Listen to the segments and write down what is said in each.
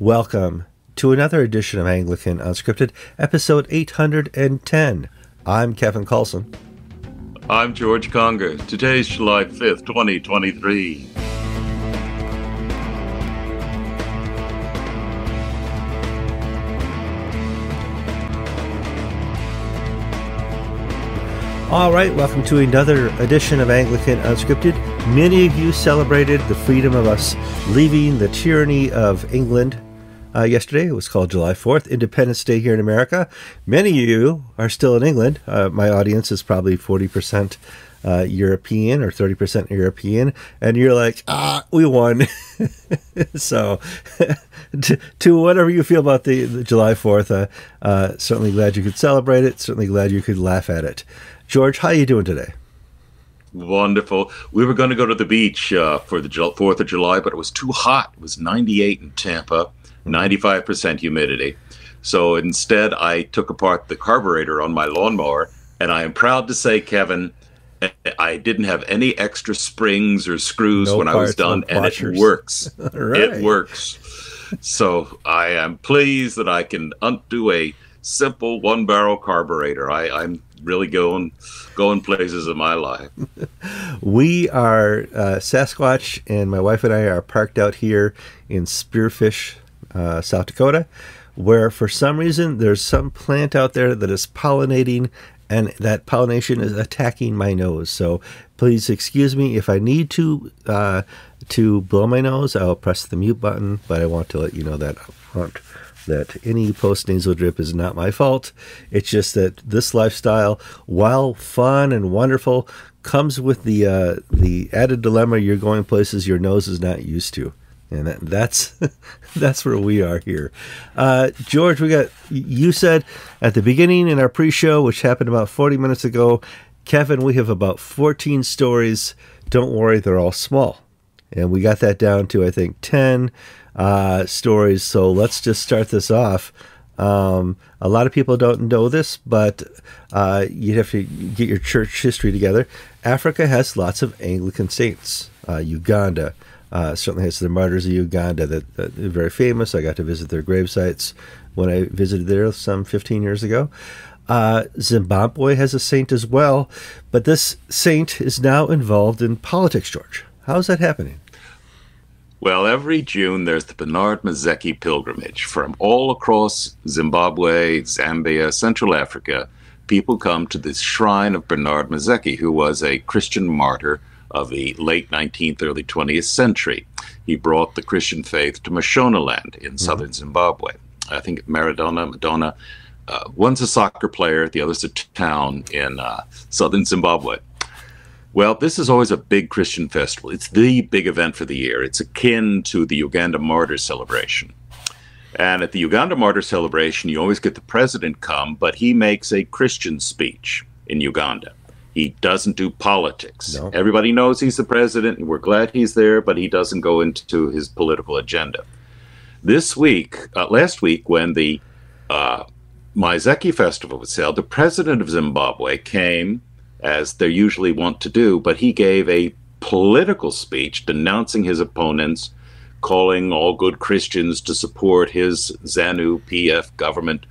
Welcome to another edition of Anglican Unscripted, episode 810. I'm Kevin Carlson. I'm George Conger. Today's July 5th, 2023. All right, welcome to another edition of Anglican Unscripted. Many of you celebrated the freedom of us leaving the tyranny of England uh, yesterday. It was called July 4th, Independence Day here in America. Many of you are still in England. Uh, my audience is probably 40% uh, European or 30% European. And you're like, ah, we won. so, to, to, whatever you feel about the, the July 4th, uh, uh, certainly glad you could celebrate it. Certainly glad you could laugh at it. George, how are you doing today? Wonderful. We were going to go to the beach uh, for the 4th of July, but it was too hot. It was 98 in Tampa, 95% humidity. So instead, I took apart the carburetor on my lawnmower, and I am proud to say, Kevin, I didn't have any extra springs or screws no when parts, I was done, no and it works. right. It works. So I am pleased that I can undo a simple one barrel carburetor. I, I'm really going going places in my life. we are uh, Sasquatch, and my wife and I are parked out here in Spearfish, uh, South Dakota, where for some reason there's some plant out there that is pollinating. And that pollination is attacking my nose. So please excuse me if I need to uh, to blow my nose. I'll press the mute button, but I want to let you know that up front that any post nasal drip is not my fault. It's just that this lifestyle, while fun and wonderful, comes with the uh, the added dilemma you're going places your nose is not used to. And that, that's that's where we are here, uh, George. We got you said at the beginning in our pre-show, which happened about 40 minutes ago. Kevin, we have about 14 stories. Don't worry, they're all small, and we got that down to I think 10 uh, stories. So let's just start this off. Um, a lot of people don't know this, but uh, you'd have to get your church history together. Africa has lots of Anglican saints. Uh, Uganda uh, certainly has the martyrs of Uganda that, that, are very famous. I got to visit their grave sites when I visited there some 15 years ago. Uh, Zimbabwe has a saint as well, but this saint is now involved in politics, George. How's that happening? Well, every June there's the Bernard Mizeki pilgrimage from all across Zimbabwe, Zambia, Central Africa. People come to this shrine of Bernard Mizeki, who was a Christian martyr of the late 19th, early 20th century. He brought the Christian faith to Mashonaland in mm-hmm. southern Zimbabwe. I think Maradona, Madonna, uh, one's a soccer player, the other's a town in uh, southern Zimbabwe. Well, this is always a big Christian festival. It's the big event for the year. It's akin to the Uganda Martyr Celebration. And at the Uganda Martyr Celebration, you always get the president come, but he makes a Christian speech in Uganda. He doesn't do politics. No. Everybody knows he's the president, and we're glad he's there, but he doesn't go into his political agenda. This week, uh, last week, when the uh, Mizeki Festival was held, the president of Zimbabwe came as they usually want to do, but he gave a political speech denouncing his opponents, calling all good Christians to support his ZANU PF government.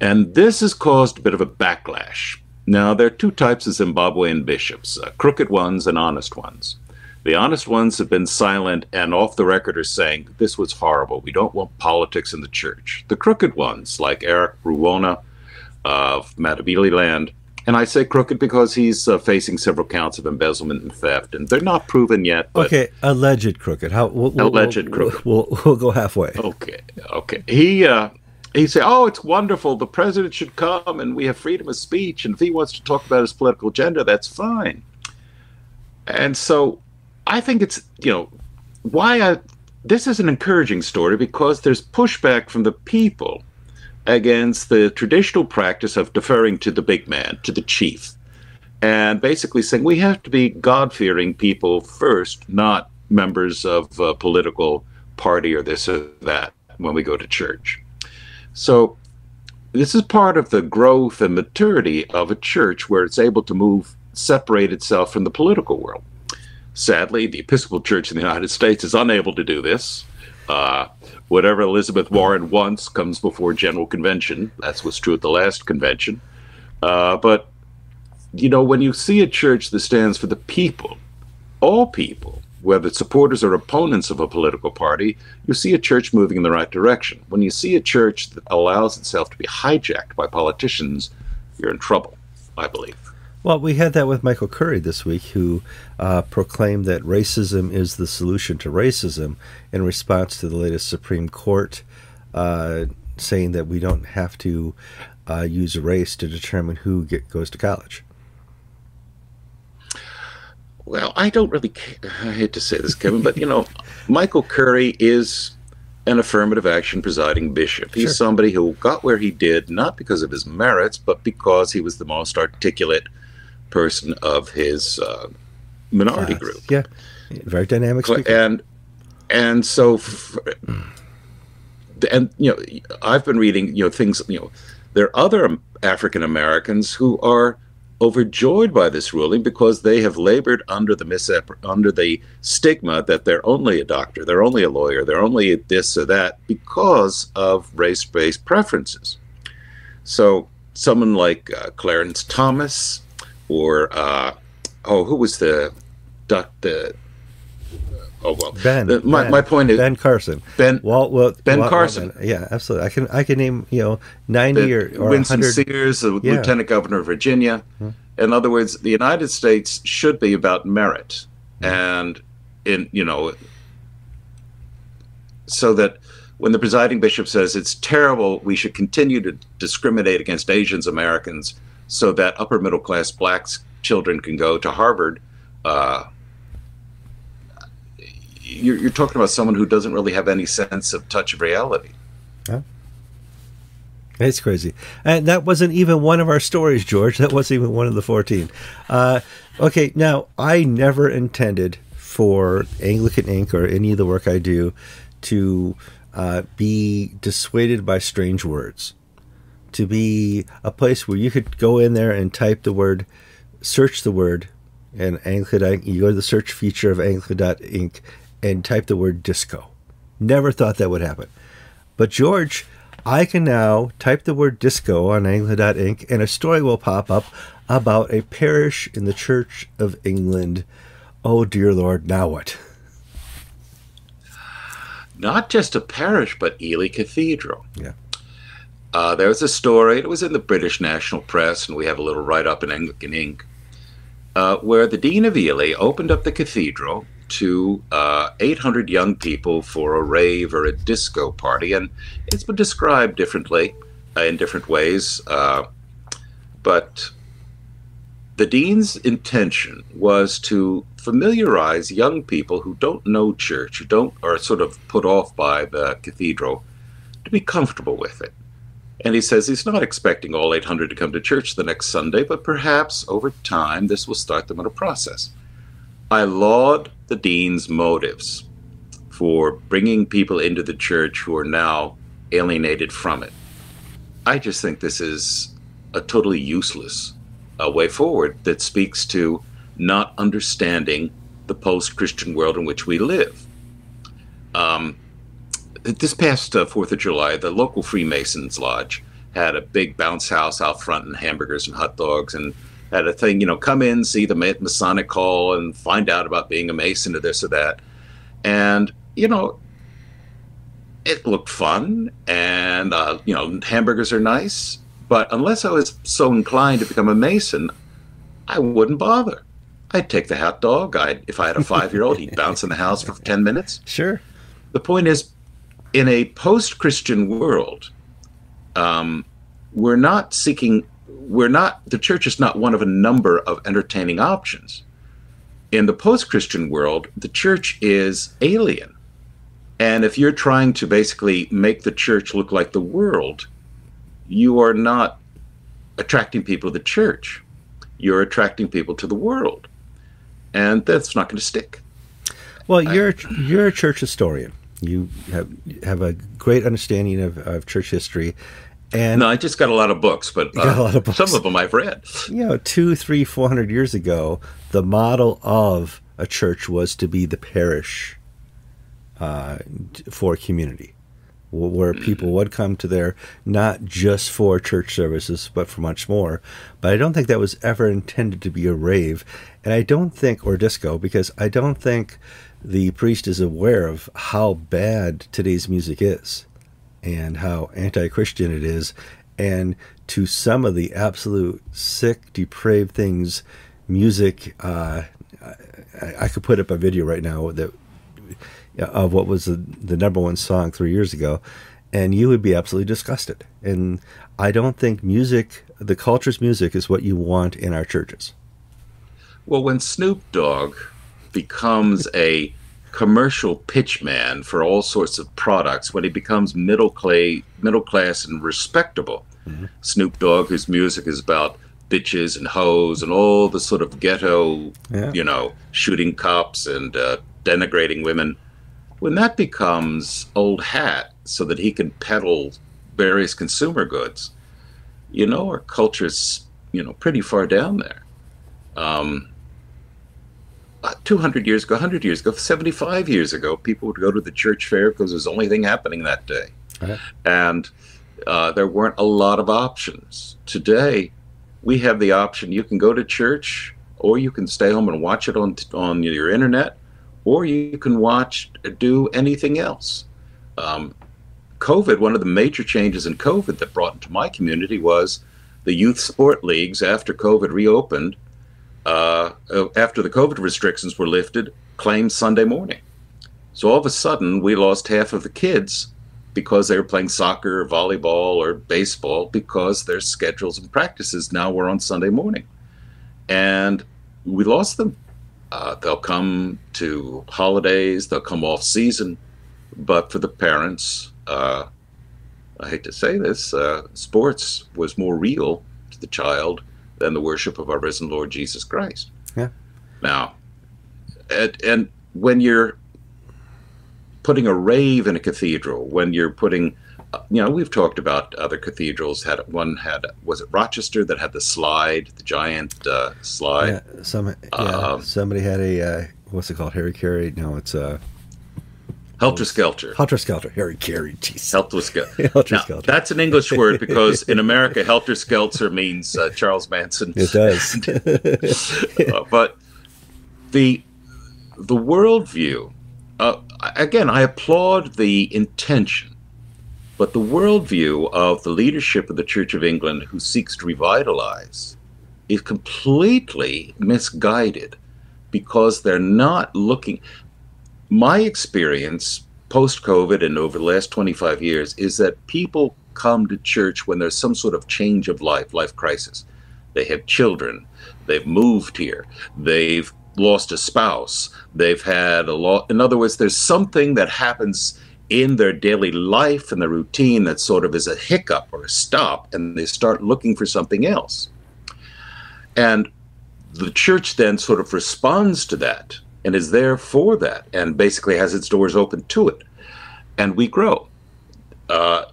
And this has caused a bit of a backlash. Now, there are two types of Zimbabwean bishops uh, crooked ones and honest ones. The honest ones have been silent and off the record are saying this was horrible. We don't want politics in the church. The crooked ones, like Eric Ruwona of Matabeleland, and I say crooked because he's uh, facing several counts of embezzlement and theft, and they're not proven yet. okay, alleged crooked. How we'll, we'll, alleged we'll, crooked? We'll, we'll go halfway. Okay, okay. He uh, he said, "Oh, it's wonderful. The president should come, and we have freedom of speech. And if he wants to talk about his political agenda, that's fine." And so, I think it's you know why I this is an encouraging story because there's pushback from the people against the traditional practice of deferring to the big man, to the chief, and basically saying we have to be God fearing people first, not members of a political party or this or that when we go to church. So, this is part of the growth and maturity of a church where it's able to move, separate itself from the political world. Sadly, the Episcopal Church in the United States is unable to do this. Uh, whatever Elizabeth Warren wants comes before General Convention. That's what's true at the last convention. Uh, but, you know, when you see a church that stands for the people, all people, whether supporters or opponents of a political party, you see a church moving in the right direction. When you see a church that allows itself to be hijacked by politicians, you're in trouble, I believe. Well, we had that with Michael Curry this week, who uh, proclaimed that racism is the solution to racism in response to the latest Supreme Court uh, saying that we don't have to uh, use race to determine who get, goes to college. Well, I don't really. Care. I hate to say this, Kevin, but you know, Michael Curry is an affirmative action presiding bishop. He's sure. somebody who got where he did not because of his merits, but because he was the most articulate person of his uh, minority group. Yeah, very dynamic speaker. And and so, f- and you know, I've been reading you know things. You know, there are other African Americans who are overjoyed by this ruling because they have labored under the misap- under the stigma that they're only a doctor, they're only a lawyer, they're only this or that because of race-based preferences. So someone like uh, Clarence Thomas or uh, oh, who was the the oh well Ben. My, ben, my point is Ben Carson. Ben Walt, well, Ben Walt, Carson. Walt, yeah, absolutely. I can I can name you know ninety ben, or, or Winsome 100. Sears, the yeah. Lieutenant Governor of Virginia. Hmm. In other words, the United States should be about merit, hmm. and in you know, so that when the presiding bishop says it's terrible, we should continue to discriminate against Asians Americans so that upper middle class blacks children can go to Harvard. Uh, you're, you're, talking about someone who doesn't really have any sense of touch of reality. Yeah. It's crazy. And that wasn't even one of our stories, George. That wasn't even one of the 14. Uh, okay, now, I never intended for Anglican Ink. or any of the work I do to uh, be dissuaded by strange words to be a place where you could go in there and type the word, search the word, and Anglican, you go to the search feature of Anglican.ink and type the word disco. Never thought that would happen. But George, I can now type the word disco on Anglican.ink and a story will pop up about a parish in the Church of England. Oh, dear Lord, now what? Not just a parish, but Ely Cathedral. Yeah. Uh, there was a story, it was in the British national press, and we have a little write up in Anglican Ink, uh, where the Dean of Ely opened up the cathedral to uh, 800 young people for a rave or a disco party. And it's been described differently uh, in different ways. Uh, but the Dean's intention was to familiarize young people who don't know church, who don't are sort of put off by the cathedral, to be comfortable with it. And he says he's not expecting all 800 to come to church the next Sunday, but perhaps over time this will start them on a process. I laud the dean's motives for bringing people into the church who are now alienated from it. I just think this is a totally useless uh, way forward that speaks to not understanding the post Christian world in which we live. Um, this past uh, Fourth of July, the local Freemasons Lodge had a big bounce house out front and hamburgers and hot dogs and had a thing, you know, come in, see the Masonic Hall and find out about being a Mason or this or that. And, you know, it looked fun and, uh, you know, hamburgers are nice. But unless I was so inclined to become a Mason, I wouldn't bother. I'd take the hot dog. I'd, if I had a five year old, he'd bounce in the house for 10 minutes. Sure. The point is, in a post Christian world, um, we're not seeking, we're not, the church is not one of a number of entertaining options. In the post Christian world, the church is alien. And if you're trying to basically make the church look like the world, you are not attracting people to the church. You're attracting people to the world. And that's not going to stick. Well, you're you're a church historian. You have have a great understanding of, of church history. And no, I just got a lot of books, but uh, a lot of books. some of them I've read. You know, two, three, four hundred years ago, the model of a church was to be the parish uh, for community. where Mm-hmm. people would come to there not just for church services, but for much more. But I don't think that was ever intended to be a rave. And I don't think, or disco, because I don't think the priest is aware of how bad today's music is and how anti Christian it is. And to some of the absolute sick, depraved things, music, uh, I, I could put up a video right now that of what was the, the number one song three years ago, and you would be absolutely disgusted. And I don't think music, the culture's music, is what you want in our churches. Well, when Snoop Dogg becomes a commercial pitchman for all sorts of products, when he becomes middle clay, middle class and respectable, Snoop Dogg, whose music is about bitches and hoes and all the sort of ghetto, Yeah. you know, shooting cops and uh, denigrating women, when that becomes old hat so that he can peddle various consumer goods, you know, our culture's, you know, pretty far down there. Um, uh, 200 years ago, 100 years ago, 75 years ago, people would go to the church fair because it was the only thing happening that day. Right. And uh, there weren't a lot of options. Today, we have the option you can go to church or you can stay home and watch it on, on your internet or you can watch, do anything else. Um, COVID, one of the major changes in COVID that brought into my community was the youth sport leagues after COVID reopened uh, uh, after the COVID restrictions were lifted, claimed Sunday morning. So all of a sudden, we lost half of the kids because they were playing soccer, or volleyball, or baseball because their schedules and practices now were on Sunday morning. And we lost them. Uh, they'll come to holidays, they'll come off season. But for the parents, uh, I hate to say this, uh, sports was more real to the child than the worship of our risen Lord Jesus Christ. Yeah. Now, and, and when you're putting a rave in a cathedral, when you're putting, you know, we've talked about other cathedrals. Had one had was it Rochester that had the slide, the giant uh, slide. Yeah, some, yeah, Um, somebody had a uh, what's it called? Harry Carey? No, it's uh, Helter Skelter. Helter Skelter. Harry Carey. Jeez. Helter Skelter. Helter Now, Skelter. that's an English word because in America, Helter Skelter means uh, Charles Manson. It does. Uh, but the the worldview, uh, again, I applaud the intention, but the worldview of the leadership of the Church of England who seeks to revitalize is completely misguided because they're not looking. My experience post COVID and over the last 25 years is that people come to church when there's some sort of change of life, life crisis. They have children, they've moved here, they've lost a spouse, they've had a lot. In other words, there's something that happens in their daily life and the routine that sort of is a hiccup or a stop, and they start looking for something else. And the church then sort of responds to that and is there for that and basically has its doors open to it. And we grow. Uh,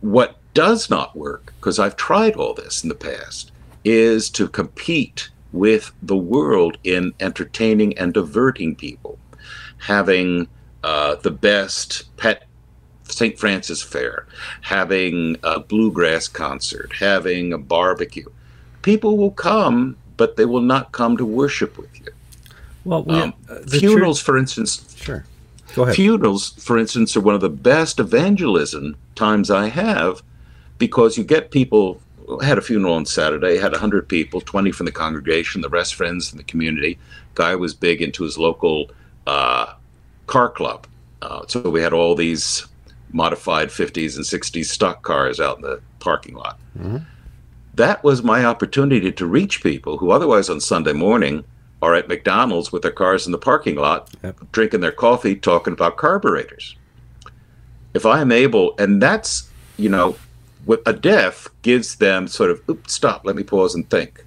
what does not work, because I've tried all this in the past, is to compete with the world in entertaining and diverting people. Having uh, the best pet St. Francis Fair, having a bluegrass concert, having a barbecue. People will come, but they will not come to worship with you. Well, we, Um, uh, funerals, for instance, sure. Go ahead. funerals, for instance, are one of the best evangelism times I have because you get people. I had a funeral on Saturday, had 100 people, 20 from the congregation, the rest friends from the community. Guy was big into his local uh, car club. Uh, so we had all these modified 50s and 60s stock cars out in the parking lot. Mhm. That was my opportunity to reach people who otherwise on Sunday morning are at McDonald's with their cars in the parking lot, Yep. drinking their coffee, talking about carburetors. If I am able, and that's, you know, what a deaf gives them sort of, oops, stop, let me pause and think.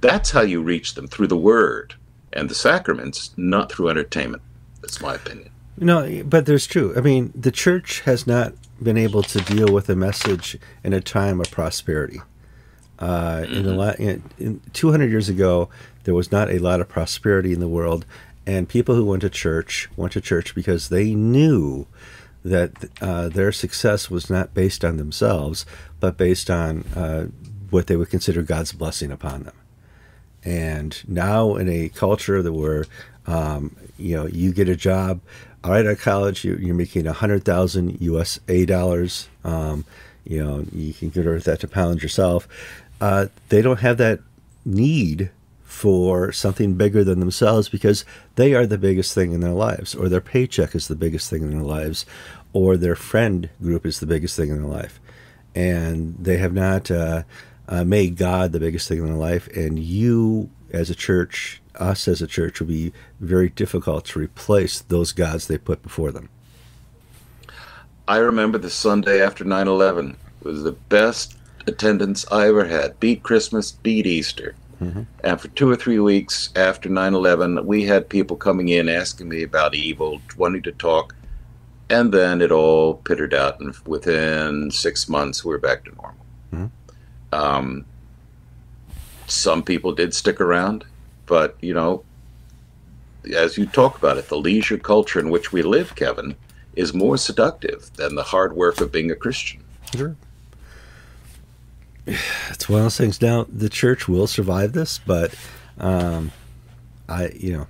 That's how you reach them through the word and the sacraments, not through entertainment. That's my opinion. No, but there's true. I mean, the church has not been able to deal with a message in a time of prosperity. Uh, In the la- in, in 200 years ago, there was not a lot of prosperity in the world, and people who went to church went to church because they knew that uh, their success was not based on themselves, but based on uh, what they would consider God's blessing upon them. And now, in a culture that where um, you know you get a job, all right, at college you, are making a hundred thousand USA dollars. Um, you know, you can convert that to pounds yourself. Uh, they don't have that need for something bigger than themselves because they are the biggest thing in their lives, or their paycheck is the biggest thing in their lives, or their friend group is the biggest thing in their life. And they have not uh, uh, made God the biggest thing in their life. And you, as a church, us as a church, will be very difficult to replace those gods they put before them. I remember the Sunday after 9 11 was the best attendance I ever had. Beat Christmas, beat Easter. Mm-hmm. And for two or three weeks after 9 11, we had people coming in asking me about evil, wanting to talk. And then it all pittered out. And within six months, we are back to normal. Mm-hmm. Um, some people did stick around, but, you know, as you talk about it, the leisure culture in which we live, Kevin, is more seductive than the hard work of being a Christian. Sure it's one of those things. Now the church will survive this, but um, I, you know,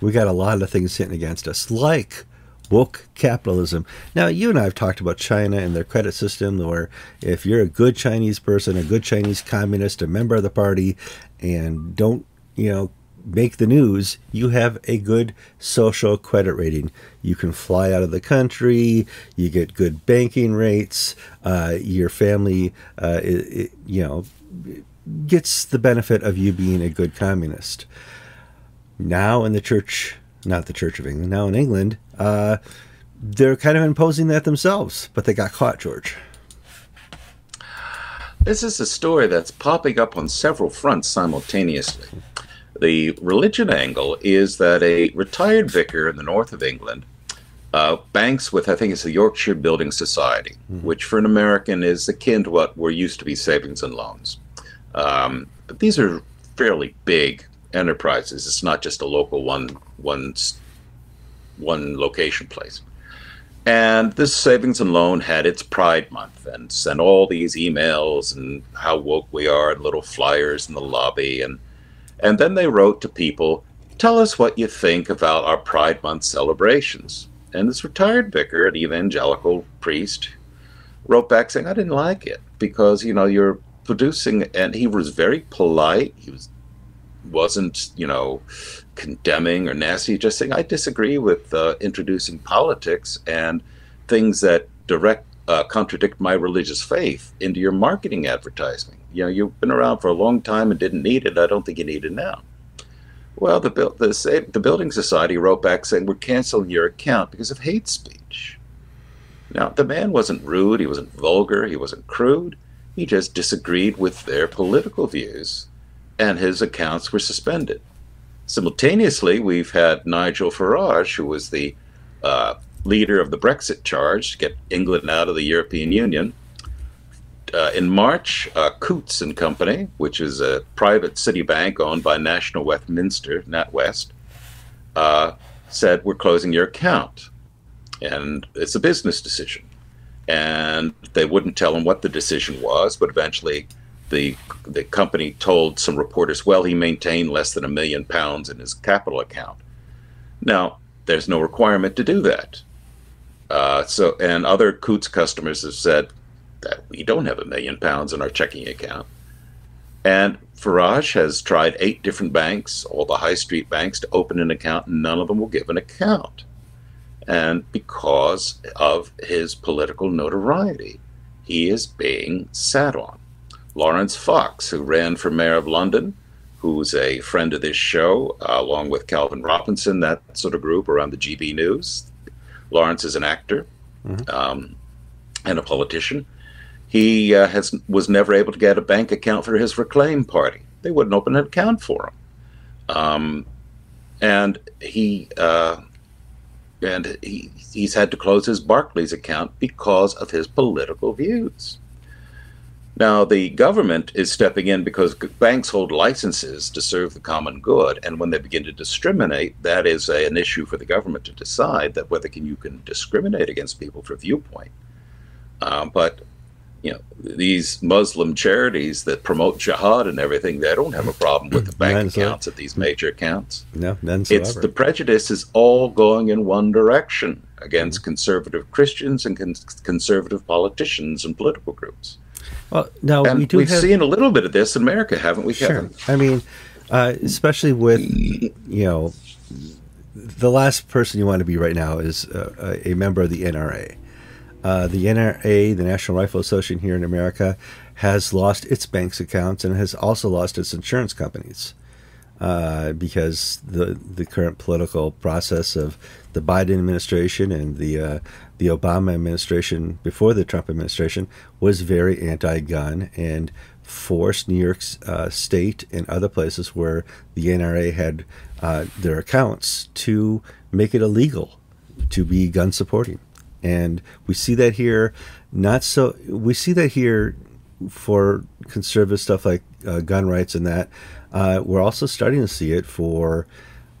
we got a lot of things hitting against us, like woke capitalism. Now, you and I have talked about China and their credit system, where if you're a good Chinese person, a good Chinese communist, a member of the party, and don't, you know, make the news, you have a good social credit rating. You can fly out of the country, you get good banking rates, uh, your family, uh, it, it, you know, gets the benefit of you being a good communist. Now in the church, not the Church of England, now in England, uh, they're kind of imposing that themselves, but they got caught, George. This is a story that's popping up on several fronts simultaneously. The religion angle is that a retired vicar in the north of England uh, banks with, I think it's the Yorkshire Building Society, mm-hmm. which for an American is akin to what were used to be savings and loans. Um, but these are fairly big enterprises. It's not just a local one one one location place. And this savings and loan had its Pride Month and sent all these emails and how woke we are and little flyers in the lobby and and then they wrote to people, Tell us what you think about our Pride Month celebrations. And this retired vicar, an evangelical priest, wrote back saying, I didn't like it because, you know, you're producing, and he was very polite. He was, wasn't, you know, condemning or nasty, just saying, I disagree with uh, introducing politics and things that direct uh, contradict my religious faith into your marketing advertising. You know, you've been around for a long time and didn't need it. I don't think you need it now. Well, the, the, the Building Society wrote back saying, We're canceling your account because of hate speech. Now, the man wasn't rude, he wasn't vulgar, he wasn't crude. He just disagreed with their political views, and his accounts were suspended. Simultaneously, we've had Nigel Farage, who was the uh, leader of the Brexit charge to get England out of the European Union. Uh, in March, uh, Coutts and Company, which is a private city bank owned by National Westminster, NatWest, uh, said, We're closing your account. And it's a business decision. And they wouldn't tell him what the decision was, but eventually the, the company told some reporters, Well, he maintained less than a million pounds in his capital account. Now, there's no requirement to do that. Uh, so, and other Coutts customers have said that we don't have a million pounds in our checking account. And Farage has tried eight different banks, all the high street banks, to open an account, and none of them will give an account. And because of his political notoriety, he is being sat on. Laurence Fox, who ran for mayor of London, who's a friend of this show, uh, along with Calvin Robinson, that sort of group around the GB News, Laurence is an actor mm-hmm. um, and a politician. He uh, has was never able to get a bank account for his Reclaim party. They wouldn't open an account for him, um, and he uh, and he he's had to close his Barclays account because of his political views. Now, the government is stepping in because banks hold licenses to serve the common good, and when they begin to discriminate, that is a, an issue for the government to decide that whether can, you can discriminate against people for viewpoint. Uh, but you know, these Muslim charities that promote jihad and everything, they don't have a problem with the bank none accounts so. at these major accounts. No, none so It's the prejudice is all going in one direction against mm-hmm. conservative Christians and con- conservative politicians and political groups. Well, now and we do we've have, seen a little bit of this in America, haven't we? Sure. I mean, uh, especially with you know, the last person you want to be right now is uh, a member of the NRA. Uh, the NRA, the National Rifle Association here in America, has lost its banks accounts and has also lost its insurance companies uh, because the the current political process of the Biden administration and the uh, the Obama administration before the Trump administration was very anti-gun and forced New York uh, State and other places where the NRA had uh, their accounts to make it illegal to be gun supporting, and we see that here. Not so. We see that here for conservative stuff like uh, gun rights and that. Uh, we're also starting to see it for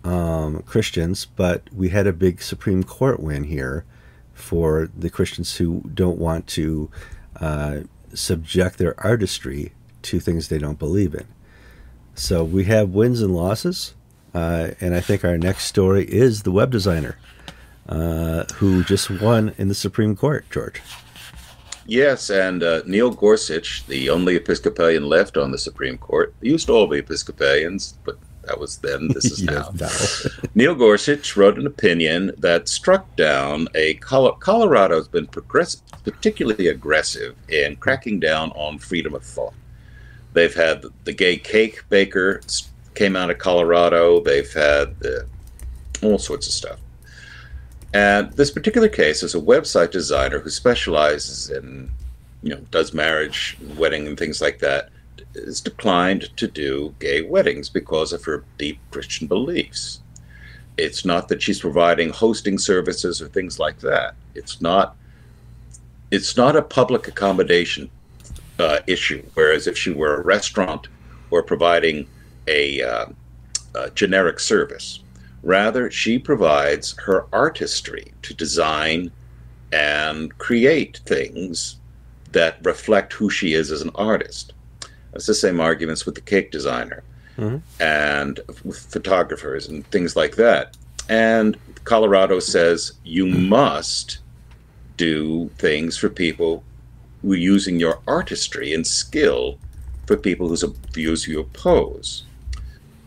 um, Christians, but we had a big Supreme Court win here for the Christians who don't want to uh, subject their artistry to things they don't believe in. So we have wins and losses, uh, and I think our next story is the web designer uh, who just won in the Supreme Court, George. Yes, and uh, Neil Gorsuch, the only Episcopalian left on the Supreme Court, used to all be Episcopalians, but that was then. This is now. Neil Gorsuch wrote an opinion that struck down a Colorado has been particularly aggressive in cracking down on freedom of thought. They've had the gay cake baker came out of Colorado. They've had the, all sorts of stuff. And this particular case is a website designer who specializes in, you know, does marriage, wedding, and things like that is declined to do gay weddings because of her deep Christian beliefs. It's not that she's providing hosting services or things like that. It's not. It's not a public accommodation uh, issue. Whereas if she were a restaurant or providing a, uh, a generic service, rather she provides her artistry to design and create things that reflect who she is as an artist. It's the same arguments with the cake designer mm-hmm. and photographers and things like that. And Colorado says you must do things for people who are using your artistry and skill for people whose views you oppose.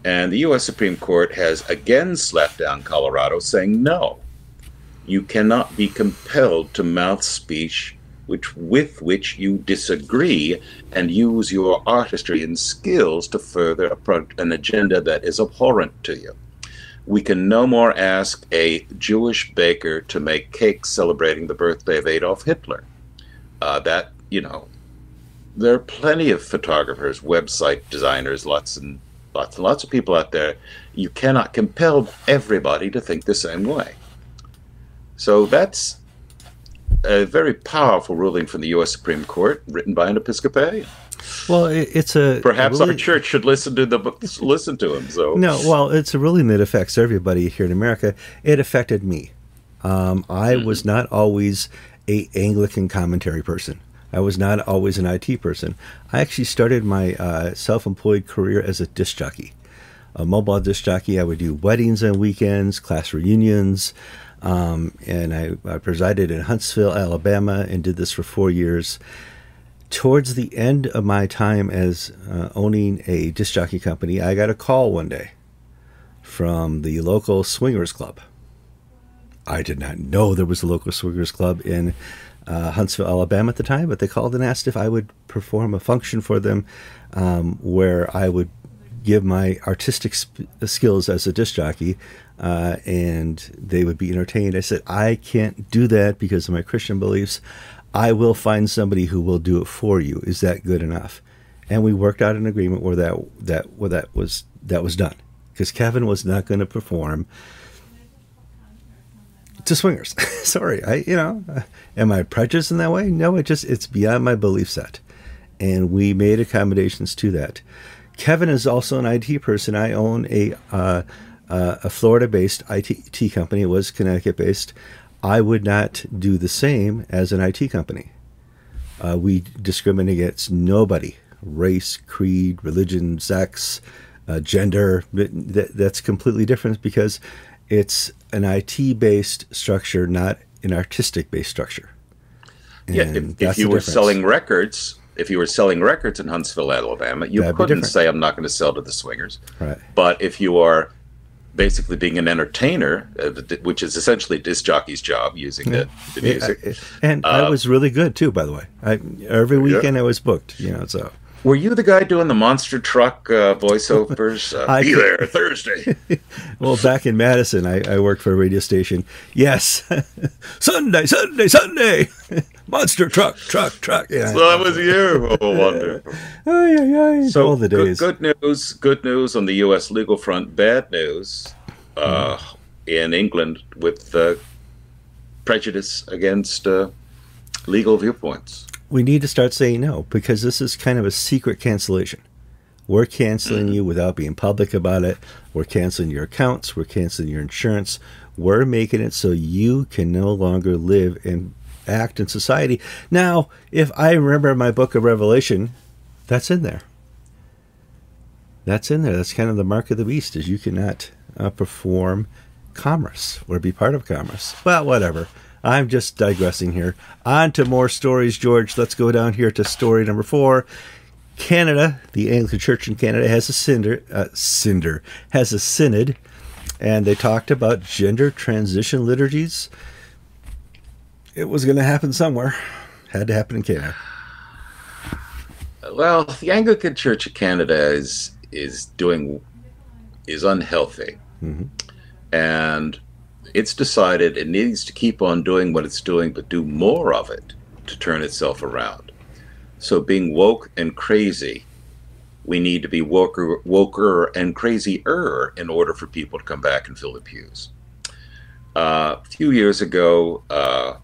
And the U.S. Supreme Court has again slapped down Colorado, saying no, you cannot be compelled to mouth speech which with which you disagree and use your artistry and skills to further an agenda that is abhorrent to you. We can no more ask a Jewish baker to make cakes celebrating the birthday of Adolf Hitler. Uh, that, you know, there are plenty of photographers, website designers, lots and lots and lots of people out there. You cannot compel everybody to think the same way. So that's a very powerful ruling from the U.S. Supreme Court, written by an Episcopalian. Well, it's a perhaps really, our church should listen to the listen to him. So no, well, it's a ruling that affects everybody here in America. It affected me. Um, I mm-hmm. was not always a Anglican commentary person. I was not always an IT person. I actually started my uh, self-employed career as a disc jockey, a mobile disc jockey. I would do weddings on weekends, class reunions. Um, and I, I, presided in Huntsville, Alabama, and did this for four years. Towards the end of my time as uh, owning a disc jockey company, I got a call one day from the local swingers club. I did not know there was a local swingers club in uh, Huntsville, Alabama at the time, but they called and asked if I would perform a function for them um, where I would give my artistic sp- skills as a disc jockey uh, and they would be entertained. I said, I can't do that because of my Christian beliefs. I will find somebody who will do it for you. Is that good enough? And we worked out an agreement where that that where that was that was done because Kevin was not going to perform to swingers. Sorry, I you know, am I prejudiced in that way? No, it just it's beyond my belief set. and we made accommodations to that. Kevin is also an IT person. I own a uh, uh, a Florida-based IT company. It was Connecticut-based. I would not do the same as an IT company. Uh, we discriminate against nobody, race, creed, religion, sex, uh, gender. That, that's completely different because it's an IT based structure, not an artistic based structure. And yeah, if, if you were difference. selling records, if you were selling records in Huntsville, Alabama, you That'd couldn't say, I'm not going to sell to the swingers. Right. But if you are basically being an entertainer, uh, which is essentially a disc jockey's job using the, the music. Yeah, and uh, I was really good too, by the way. I, every weekend yeah. I was booked, you know, so. Were you the guy doing the monster truck uh, voiceovers? Uh, be there Thursday. well, back in Madison, I, I, worked for a radio station. Yes, Sunday, Sunday, Sunday, monster truck, truck, truck. Yeah. So that was you. Oh, wonderful. yeah, yeah. So all the days. Good, good, news. Good news on the U.S. legal front. Bad news uh, mm. in England with uh, prejudice against uh, legal viewpoints we need to start saying no because this is kind of a secret cancellation. We're canceling you without being public about it. We're canceling your accounts. We're canceling your insurance. We're making it so you can no longer live and act in society. Now, if I remember my book of Revelation, that's in there. That's in there. That's kind of the mark of the beast is you cannot uh, perform commerce or be part of commerce. Well, whatever. I'm just digressing here. On to more stories, George. Let's go down here to story number four. Canada, the Anglican Church in Canada, has a cinder, uh, cinder has a synod, and they talked about gender transition liturgies. It was going to happen somewhere. Had to happen in Canada. Well, the Anglican Church of Canada is is doing is unhealthy, mm-hmm. and it's decided it needs to keep on doing what it's doing, but do more of it to turn itself around. So, being woke and crazy, we need to be woker, woker and crazier in order for people to come back and fill the pews. Uh, a few years ago, uh,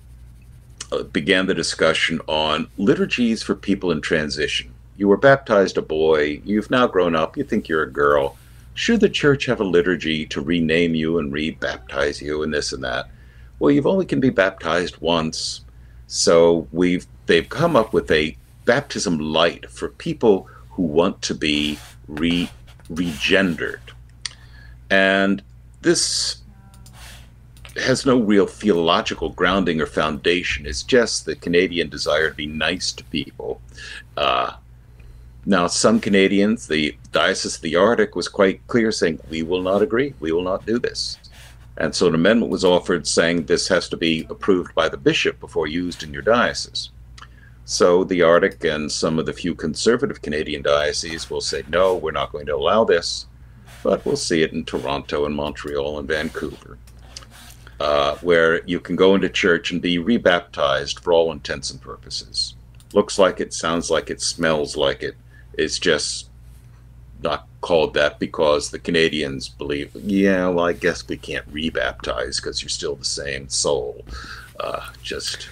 uh began the discussion on liturgies for people in transition. You were baptized a boy, you've now grown up, you think you're a girl should the church have a liturgy to rename you and rebaptize you and this and that? Well, you've only can be baptized once. So we've they've come up with a baptism light for people who want to be re regendered. And this has no real theological grounding or foundation. It's just the Canadian desire to be nice to people. Uh, now, some Canadians, the Diocese of the Arctic was quite clear saying, we will not agree, we will not do this. And so an amendment was offered saying this has to be approved by the bishop before used in your diocese. So the Arctic and some of the few conservative Canadian dioceses will say, no, we're not going to allow this. But we'll see it in Toronto and Montreal and Vancouver, uh, where you can go into church and be rebaptized for all intents and purposes. Looks like it, sounds like it, smells like it it's just not called that because the Canadians believe, yeah, well, I guess we can't rebaptize because you're still the same soul. Uh, just.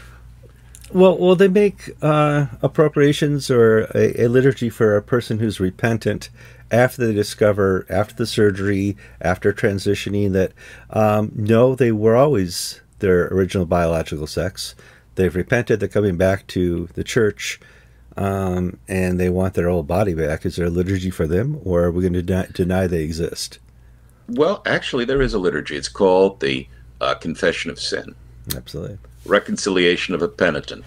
Well, will they make uh, appropriations or a, a, liturgy for a person who's repentant after they discover, after the surgery, after transitioning, that um, no, they were always their original biological sex. They've repented, they're coming back to the church um, and they want their old body back. Is there a liturgy for them, or are we going to deny, deny they exist? Well, actually, there is a liturgy. It's called the uh, Confession of Sin. Absolutely. Reconciliation of a penitent.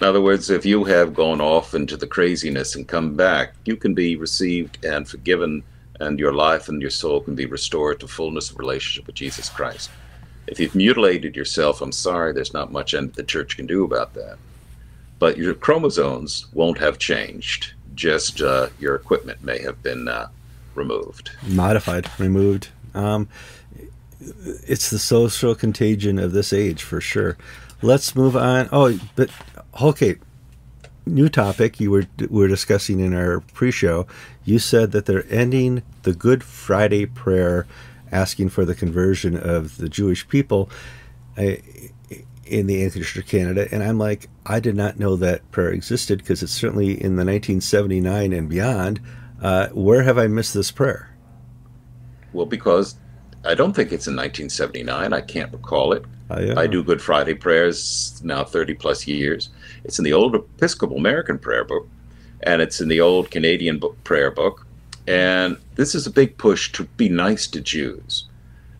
In other words, if you have gone off into the craziness and come back, you can be received and forgiven, and your life and your soul can be restored to fullness of relationship with Jesus Christ. If you've mutilated yourself, I'm sorry, there's not much the church can do about that but your chromosomes won't have changed. Just uh, your equipment may have been uh, removed, modified, removed. Um, it's the social contagion of this age for sure. Let's move on. Oh, but okay, new topic you were were discussing in our pre-show. You said that they're ending the Good Friday prayer, asking for the conversion of the Jewish people. I, in the Church Canada, and I'm like, I did not know that prayer existed because it's certainly in the 1979 and beyond. Uh, where have I missed this prayer? Well, because I don't think it's in 1979. I can't recall it. Uh, yeah. I do Good Friday prayers now 30 plus years. It's in the old Episcopal American prayer book, and it's in the old Canadian book, prayer book. And this is a big push to be nice to Jews.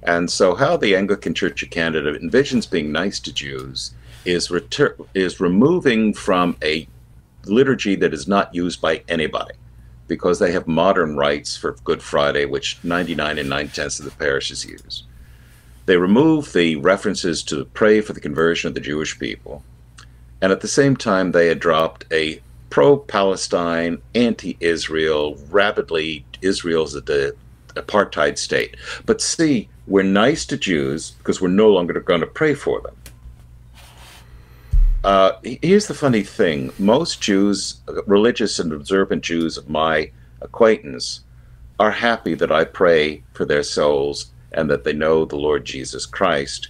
And so, how the Anglican Church of Canada envisions being nice to Jews is retur- is removing from a liturgy that is not used by anybody because they have modern rites for Good Friday, which 99 and 9 tenths of the parishes use. They remove the references to pray for the conversion of the Jewish people. And at the same time, they had dropped a pro Palestine, anti Israel, rapidly Israel's the apartheid state. But see, we're nice to Jews because we're no longer going to pray for them. Uh, here's the funny thing most Jews, religious and observant Jews of my acquaintance, are happy that I pray for their souls and that they know the Lord Jesus Christ,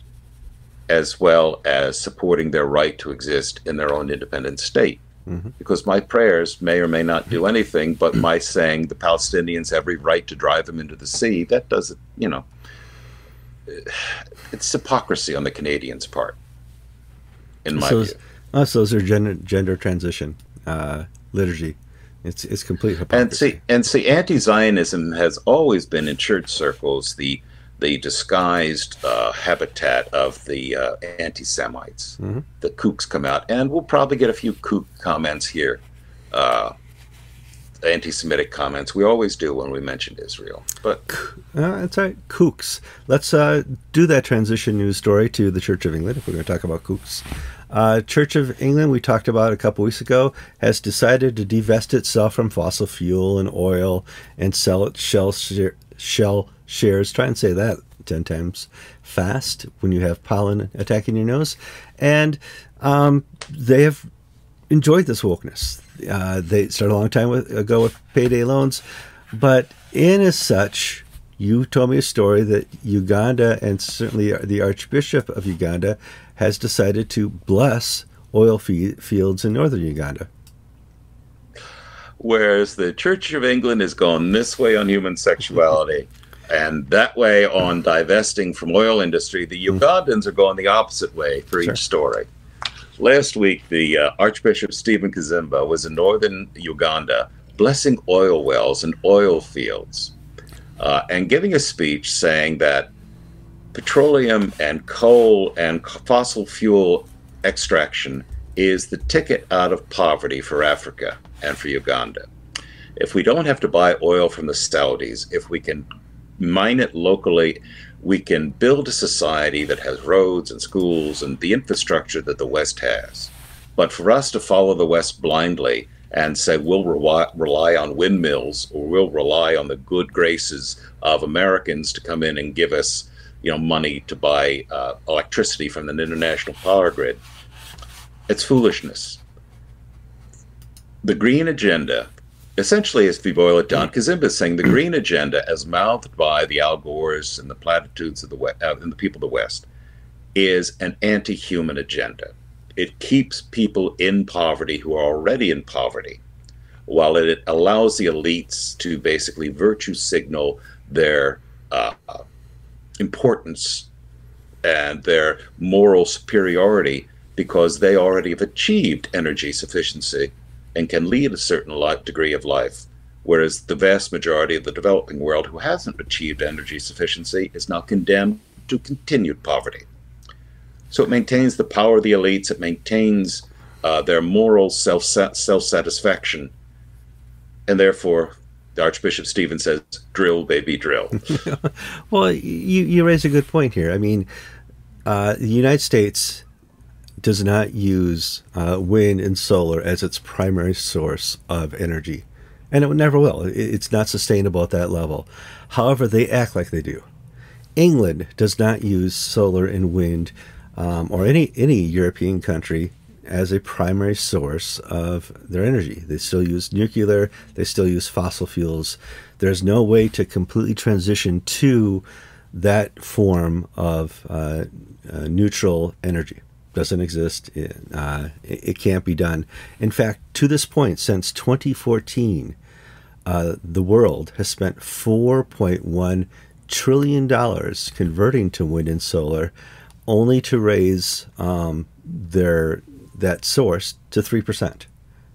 as well as supporting their right to exist in their own independent state. Mm-hmm. Because my prayers may or may not do anything, but my saying the Palestinians have every right to drive them into the sea, that doesn't, you know, it's hypocrisy on the Canadians' part in my so, view. Oh, so is there gender, gender transition uh, liturgy? It's it's complete hypocrisy. And see, and see, anti-Zionism has always been in church circles the the disguised uh, habitat of the uh, anti-Semites. Mm-hmm. The kooks come out, and we'll probably get a few kook comments here. Uh, anti-Semitic comments. We always do when we mention Israel. But uh, that's right, kooks. Let's uh, do that transition news story to the Church of England if we're going to talk about kooks. Uh, Church of England, we talked about a couple weeks ago, has decided to divest itself from fossil fuel and oil and sell its shell, share, shell shares. Try and say that 10 times fast when you have pollen attacking your nose. And um, they have enjoyed this wokeness. Uh, they started a long time ago with payday loans, but in as such, you told me a story that Uganda and certainly the Archbishop of Uganda has decided to bless oil fields in northern Uganda. Whereas the Church of England has gone this way on human sexuality and that way on divesting from oil industry, the mm. Ugandans are going the opposite way for sure. each story. Last week, the uh, Archbishop Stephen Kaziimba was in northern Uganda blessing oil wells and oil fields uh, and giving a speech saying that petroleum and coal and fossil fuel extraction is the ticket out of poverty for Africa and for Uganda. If we don't have to buy oil from the Saudis, if we can mine it locally we can build a society that has roads and schools and the infrastructure that the West has. But for us to follow the West blindly and say we'll rely, rely on windmills or we'll rely on the good graces of Americans to come in and give us, you know, money to buy uh, electricity from an international power grid, it's foolishness. The green agenda essentially, as we boil it down, Kaziimba is saying the green agenda, as mouthed by the Al Gores and the platitudes of the West, uh, and the people of the West, is an anti-human agenda. It keeps people in poverty who are already in poverty, while it allows the elites to basically virtue signal their uh, importance and their moral superiority because they already have achieved energy sufficiency and can lead a certain degree of life, whereas the vast majority of the developing world who hasn't achieved energy sufficiency is now condemned to continued poverty. So it maintains the power of the elites, it maintains uh, their moral self satisfaction, and therefore the Archbishop Stephen says, drill, baby, drill. well, you, you raise a good point here. I mean, uh, the United States does not use uh, wind and solar as its primary source of energy. And it never will. It's not sustainable at that level. However, they act like they do. England does not use solar and wind um, or any, any European country as a primary source of their energy. They still use nuclear, they still use fossil fuels. There's no way to completely transition to that form of uh, uh, neutral energy. Doesn't exist. It, uh, it, can't be done. In fact, to this point, since 2014, uh, the world has spent 4.1 trillion dollars converting to wind and solar, only to raise um, their that source to three percent.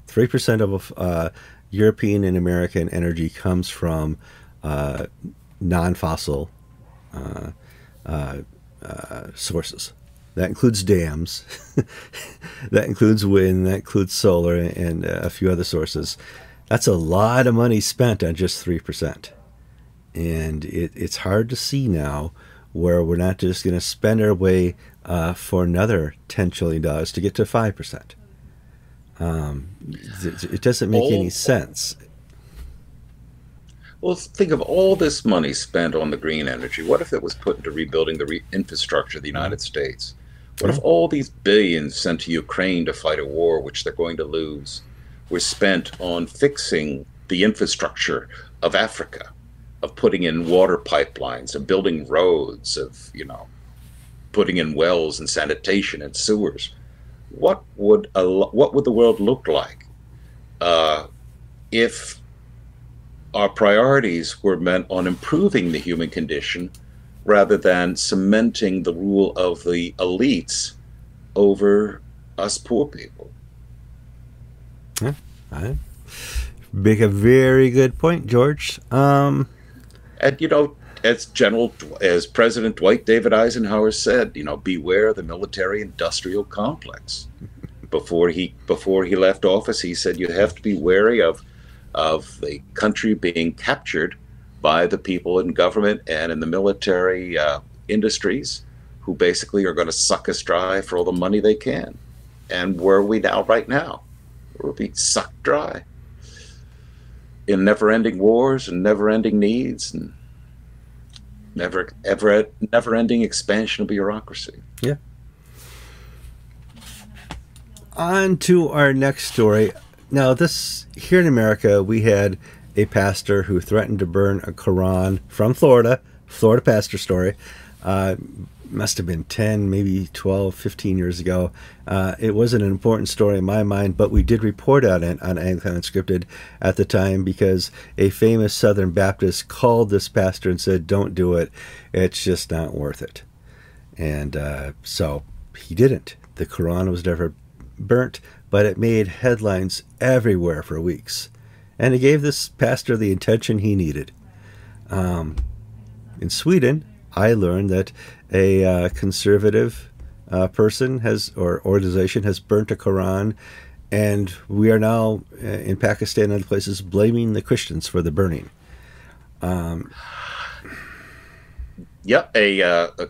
Three percent of uh, European and American energy comes from uh, non-fossil uh, uh, sources. That includes dams, that includes wind, that includes solar, and a few other sources. That's a lot of money spent on just three percent, and it, it's hard to see now where we're not just going to spend our way uh, for another ten trillion dollars to get to five percent. Um, it doesn't make any sense. Well, think of all this money spent on the green energy. What if it was put into rebuilding the re- infrastructure of the United States? What if all these billions sent to Ukraine to fight a war which they're going to lose were spent on fixing the infrastructure of Africa, of putting in water pipelines, of building roads, of, you know, putting in wells and sanitation and sewers? what would a, what would the world look like uh, if our priorities were meant on improving the human condition rather than cementing the rule of the elites over us poor people? Yeah, I make a very good point, George. Um, and you know, as General, as President Dwight David Eisenhower said, you know, beware the military-industrial complex. Before he before he left office, he said you have to be wary of of the country being captured by the people in government and in the military uh, industries, who basically are going to suck us dry for all the money they can. And where are we now? Right now, we're being sucked dry in never-ending wars and never-ending needs and never ever never ending expansion of bureaucracy. Yeah. On to our next story. Now, this here in America, we had a pastor who threatened to burn a Quran from Florida, Florida pastor story. Uh, must have been 10, maybe 12, 15 years ago. Uh, it wasn't an important story in my mind, but we did report on it on Anglican Unscripted at the time because a famous Southern Baptist called this pastor and said, Don't do it. It's just not worth it. And uh, so he didn't. The Quran was never burnt, but it made headlines everywhere for weeks. And it gave this pastor the attention he needed. Um, in Sweden, I learned that a uh, conservative uh, person has or organization has burnt a Quran, and we are now uh, in Pakistan and other places blaming the Christians for the burning. Um, yeah, a, uh, a,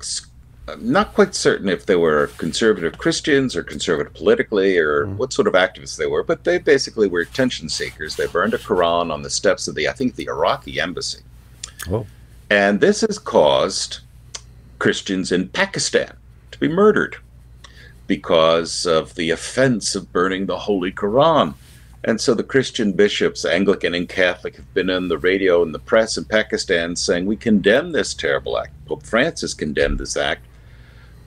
I'm not quite certain if they were conservative Christians or conservative politically or mm. what sort of activists they were, but they basically were attention seekers. They burned a Quran on the steps of the, I think, the Iraqi embassy. Oh. And this has caused Christians in Pakistan to be murdered because of the offense of burning the Holy Quran. And so the Christian bishops, Anglican and Catholic, have been on the radio and the press in Pakistan saying, We condemn this terrible act. Pope Francis condemned this act.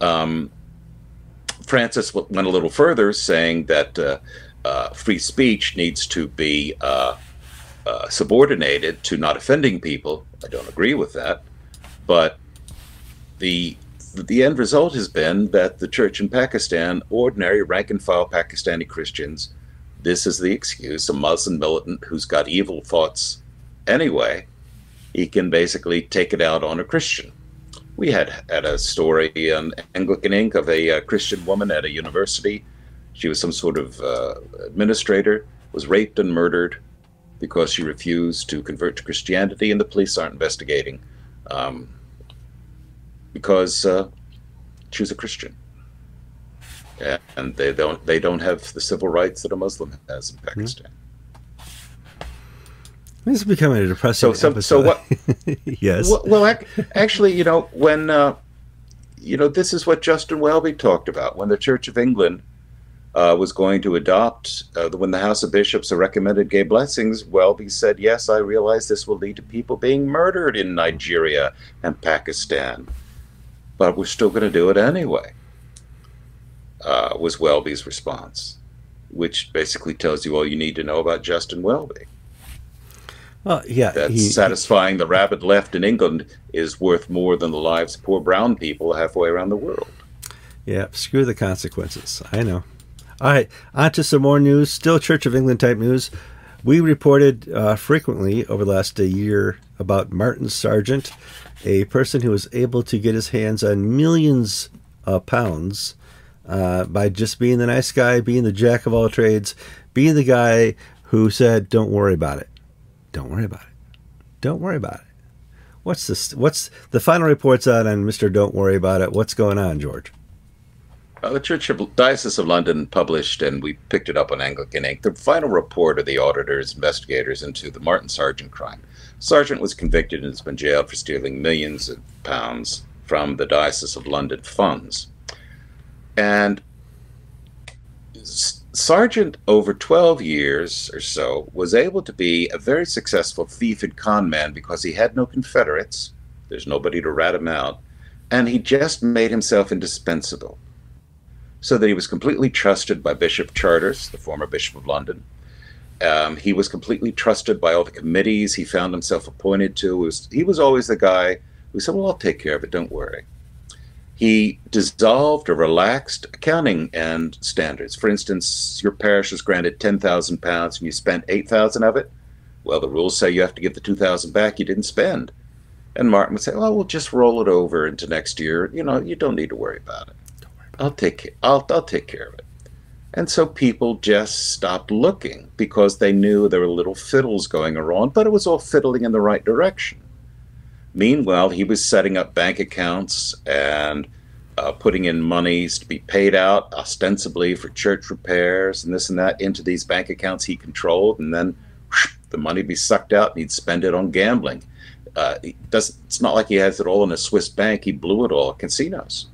Um, Francis went a little further, saying that uh, uh, free speech needs to be uh, uh subordinated to not offending people. I don't agree with that. But the the end result has been that the church in Pakistan, ordinary rank and file Pakistani Christians, this is the excuse. A Muslim militant who's got evil thoughts anyway, he can basically take it out on a Christian. We had had a story on Anglican Ink. of a, a uh, Christian woman at a university. She was some sort of uh, administrator, was raped and murdered because she refused to convert to Christianity, and the police aren't investigating. Um, because uh, she was a Christian, and they don't they don't have the civil rights that a Muslim has in hmm. Pakistan. This is becoming a depressing. So, so, so what? yes. Well, well ac- actually, you know, when uh, you know, this is what Justin Welby talked about when the Church of England uh, was going to adopt, uh, when the House of Bishops recommended gay blessings, Welby said, "Yes, I realize this will lead to people being murdered in Nigeria and Pakistan." but we're still going to do it anyway. uh, was Welby's response, which basically tells you all you need to know about Justin Welby. Well, yeah, that he- satisfying the rabid left in England is worth more than the lives of poor brown people halfway around the world. Yeah, screw the consequences. I know. All right, on to some more news. Still Church of England type news. We reported uh, frequently over the last uh, year about Martin Sargeant, a person who was able to get his hands on millions of pounds uh, by just being the nice guy, being the jack of all trades, being the guy who said, "Don't worry about it. Don't worry about it. Don't worry about it." What's this? What's the final reports out on Mister? Don't worry about it. What's going on, George? Uh, the Church of Diocese of London published, and we picked it up on Anglican Ink, the final report of the auditors, investigators into the Martin Sargeant crime. Sargeant was convicted and has been jailed for stealing millions of pounds from the Diocese of London funds. And Sargeant, over 12 years or so, was able to be a very successful thief and con man because he had no Confederates. There's nobody to rat him out. And he just made himself indispensable so that he was completely trusted by Bishop Chartres, the former Bishop of London. Um, he was completely trusted by all the committees he found himself appointed to. Was, he was always the guy who said, Well, I'll take care of it, don't worry. He dissolved or relaxed accounting and standards. For instance, your parish was granted ten thousand pounds and you spent eight thousand of it. Well, the rules say you have to give the two thousand back you didn't spend. And Martin would say, "Well, we'll just roll it over into next year. You know, you don't need to worry about it. I'll take ca- I'll I'll take care of it." And so people just stopped looking because they knew there were little fiddles going around, but it was all fiddling in the right direction. Meanwhile, he was setting up bank accounts and uh, putting in monies to be paid out ostensibly for church repairs and this and that into these bank accounts he controlled, and then whoosh, the money would be sucked out and he'd spend it on gambling. Uh, it's not like he has it all in a Swiss bank. He blew it all at casinos.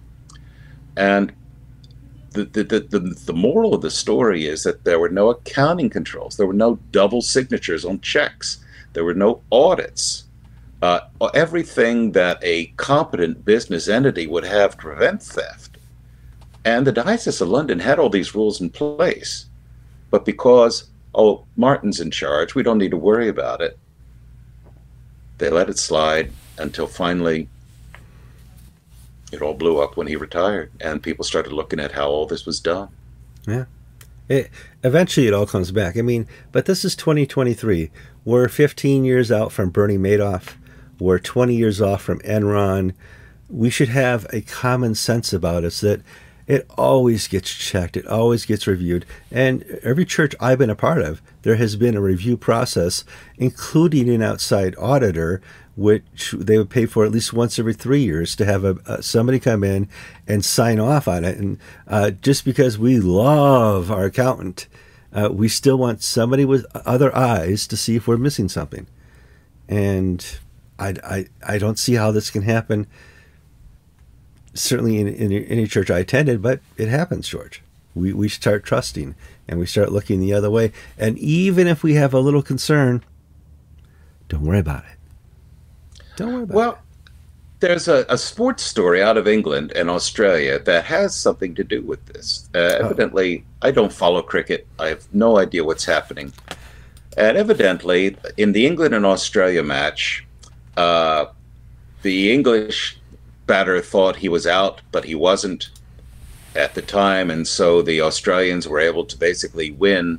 And the, the, the, the moral of the story is that there were no accounting controls. There were no double signatures on checks. There were no audits. Uh, everything that a competent business entity would have to prevent theft. And the Diocese of London had all these rules in place. But because, oh, Martin's in charge, we don't need to worry about it, they let it slide until finally it all blew up when he retired. And people started looking at how all this was done. Yeah. It, eventually, it all comes back. I mean, but this is 2023. We're 15 years out from Bernie Madoff. We're 20 years off from Enron. We should have a common sense about us that it always gets checked, it always gets reviewed. And every church I've been a part of, there has been a review process, including an outside auditor, which they would pay for at least once every three years to have a, somebody come in and sign off on it. And uh, just because we love our accountant, uh, we still want somebody with other eyes to see if we're missing something. And I, I, I don't see how this can happen. Certainly in, in any church I attended, but it happens, George. We, we start trusting and we start looking the other way. And even if we have a little concern, don't worry about it. Don't worry about Well, it. there's a, a sports story out of England and Australia that has something to do with this. Uh, evidently, I don't follow cricket. I have no idea what's happening. And evidently, in the England and Australia match, uh, the English batter thought he was out, but he wasn't at the time, and so the Australians were able to basically win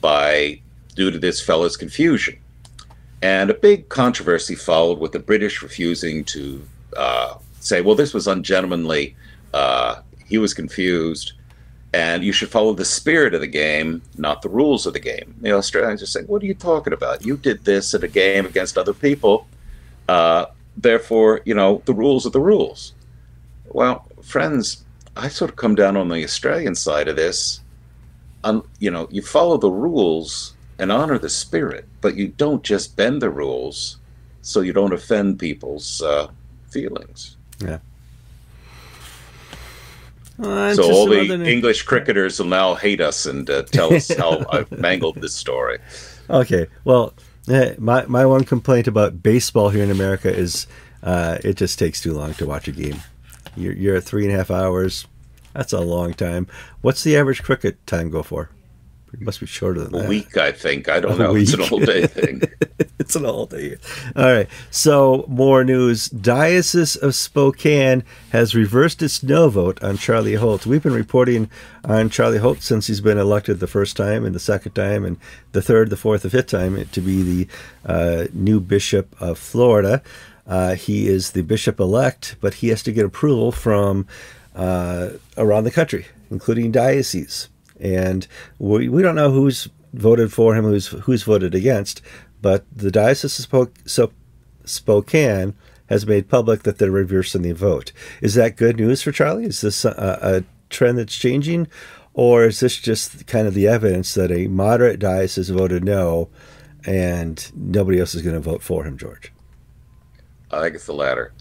by due to this fellow's confusion. And a big controversy followed with the British refusing to uh, say, well, this was ungentlemanly. Uh, he was confused. And you should follow the spirit of the game, not the rules of the game. The Australians are saying, what are you talking about? You did this at a game against other people. Uh, therefore, you know, the rules are the rules. Well, friends, I sort of come down on the Australian side of this. Um, you know, you follow the rules and honor the spirit, but you don't just bend the rules so you don't offend people's uh, feelings. Yeah. On so all the other. English cricketers will now hate us and uh, tell us how I've mangled this story. Okay. Well, my my one complaint about baseball here in America is uh, it just takes too long to watch a game. You're, you're at three and a half hours. That's a long time. What's the average cricket time go for? It must be shorter than A that. week, I think. I don't A know. It's an week. all day thing. it's an all day. All right. So more news. Diocese of Spokane has reversed its no vote on Charlie Holt. We've been reporting on Charlie Holt since he's been elected the first time and the second time and the third, the fourth, the fifth time to be the uh, new bishop of Florida. Uh, he is the bishop elect, but he has to get approval from uh, around the country, including dioceses. And we, we don't know who's voted for him, who's who's voted against, but the Diocese of Spok- so, Spokane has made public that they're reversing the vote. Is that good news for Charlie? Is this a, a trend that's changing, or is this just kind of the evidence that a moderate diocese voted no, and nobody else is going to vote for him, George? I think it's the latter.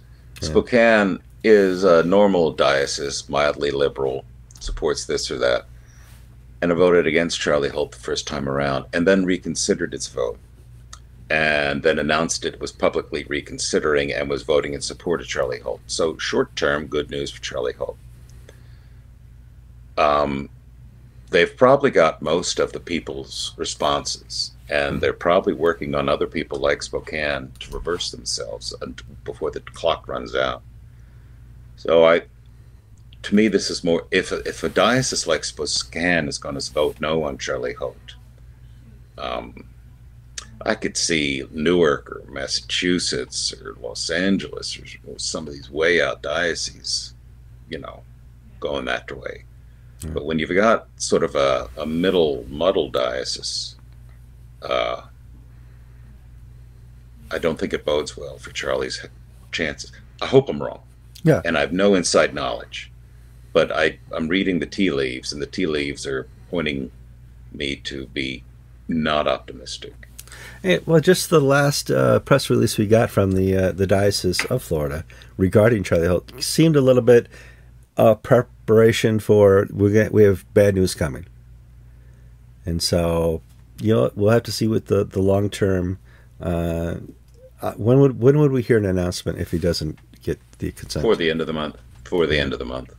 Spokane is a normal diocese, mildly liberal, supports this or that, and voted against Charlie Holt the first time around, and then reconsidered its vote, and then announced it was publicly reconsidering and was voting in support of Charlie Holt. So, short term, good news for Charlie Holt. Um, they've probably got most of the people's responses, and they're probably working on other people like Spokane to reverse themselves before the clock runs out. So I, to me, this is more if if a diocese like Spokane is going to vote no on Charlie Holt, um, I could see Newark or Massachusetts or Los Angeles or, or some of these way out dioceses, you know, going that way. But when you've got sort of a, a middle muddle diocese, uh, I don't think it bodes well for Charlie's chances. I hope I'm wrong. Yeah. And I have no inside knowledge, but I, I'm reading the tea leaves, and the tea leaves are pointing me to be not optimistic. Hey, well, just the last uh, press release we got from the uh, the diocese of Florida regarding Charlie Holt seemed a little bit uh, preparation for we get we have bad news coming, and so you know we'll have to see what the the long term. Uh, uh, when would when would we hear an announcement if he doesn't get the consent? For the end of the month. For the end of the month.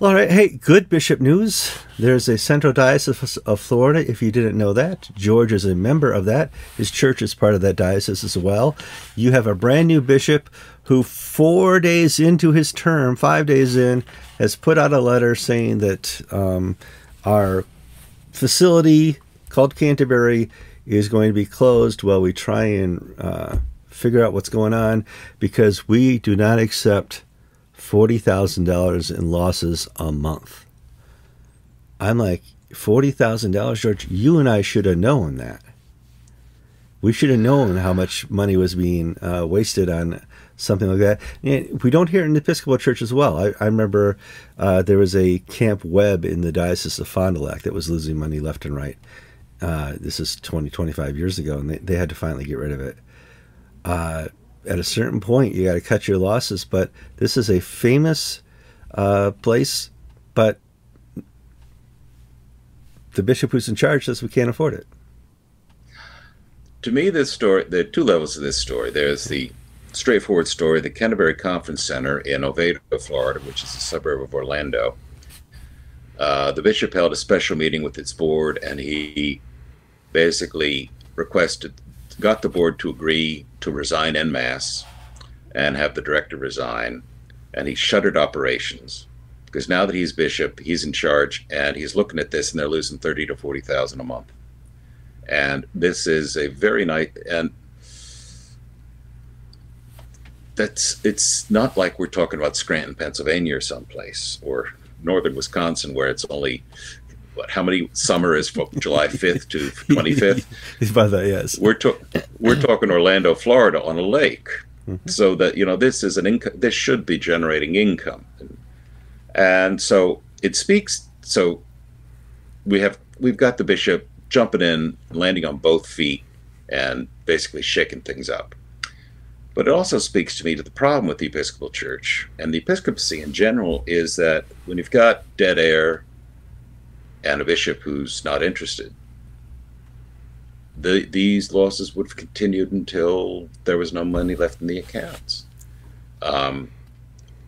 All right. Hey, good bishop news. There's a Central Diocese of Florida. If you didn't know that, George is a member of that. His church is part of that diocese as well. You have a brand new bishop who, four days into his term, five days in, has put out a letter saying that um, our facility called Canterbury is going to be closed while we try and uh, figure out what's going on because we do not accept forty thousand dollars in losses a month. I'm like forty thousand dollars, George. You and I should have known that. We should have known how much money was being uh, wasted on something like that. And we don't hear it in the Episcopal Church as well. I, I remember uh, there was a Camp Webb in the Diocese of Fond du Lac that was losing money left and right. Uh, this is 20, 25 years ago, and they, they had to finally get rid of it. At a certain point, you got to cut your losses, but this is a famous uh, place, but the bishop who's in charge says we can't afford it. To me, this story, there are two levels of this story. There's the straightforward story, the Canterbury Conference Center in Oviedo, Florida, which is a suburb of Orlando. Uh, the bishop held a special meeting with its board, and he basically requested, got the board to agree to resign en masse and have the director resign. And he shuttered operations because now that he's bishop, he's in charge, and he's looking at this, and they're losing thirty to forty thousand a month. And this is a very nice and that's it's not like we're talking about Scranton, Pennsylvania, or someplace, or northern Wisconsin, where it's only what how many summer is from July fifth to twenty fifth. By that, yes. We're to, we're talking Orlando, Florida, on a lake, mm-hmm. so that you know this is an income. This should be generating income, and so it speaks. So we have we've got the bishop jumping in, landing on both feet, and basically shaking things up. But it also speaks to me to the problem with the Episcopal Church and the episcopacy in general is that when you've got dead air and a bishop who's not interested, the, these losses would have continued until there was no money left in the accounts. Um,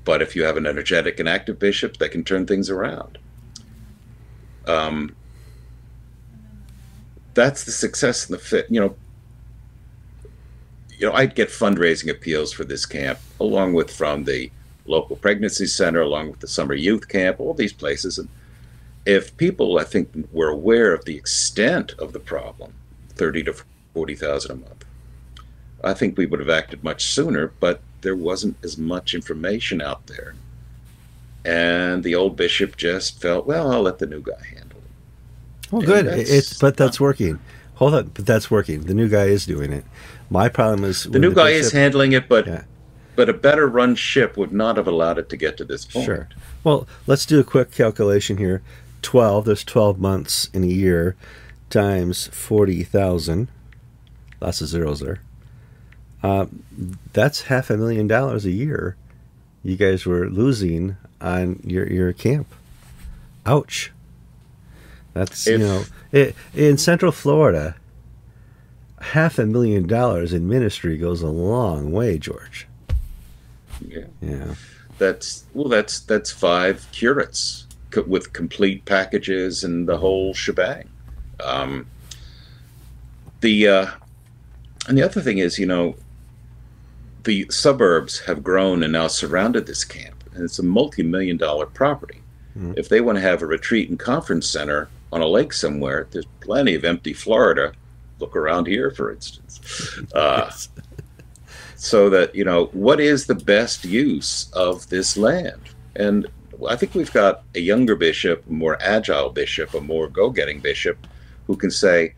but if you have an energetic and active bishop, that can turn things around. Um, that's the success and the fit. You know, you know, I'd get fundraising appeals for this camp, along with from the local pregnancy center, along with the summer youth camp, all these places. And if people, I think, were aware of the extent of the problem, thirty to forty thousand a month, I think we would have acted much sooner. But there wasn't as much information out there, and the old bishop just felt, well, I'll let the new guy handle it. Well, And good. It's but that's working. Hold on, but that's working. The new guy is doing it. My problem is The new guy is handling it, but Yeah. but a better run ship would not have allowed it to get to this point. Sure. Well, let's do a quick calculation here. 12, there's 12 months in a year times 40,000. Lots of zeros there. Uh, that's half a million dollars a year you guys were losing on your, your camp. Ouch. That's, you know, it, in Central Florida, half a million dollars in ministry goes a long way, George. Yeah. Yeah. That's well, that's that's five curates co- with complete packages and the whole shebang. Um, the uh, and the other thing is, you know, the suburbs have grown and now surrounded this camp, and it's a multi-million dollar property. Mhm. If they want to have a retreat and conference center on a lake somewhere, there's plenty of empty Florida. Look around here, for instance. Uh, so that you know what is the best use of this land and i think we've got a younger bishop a more agile bishop a more go-getting bishop who can say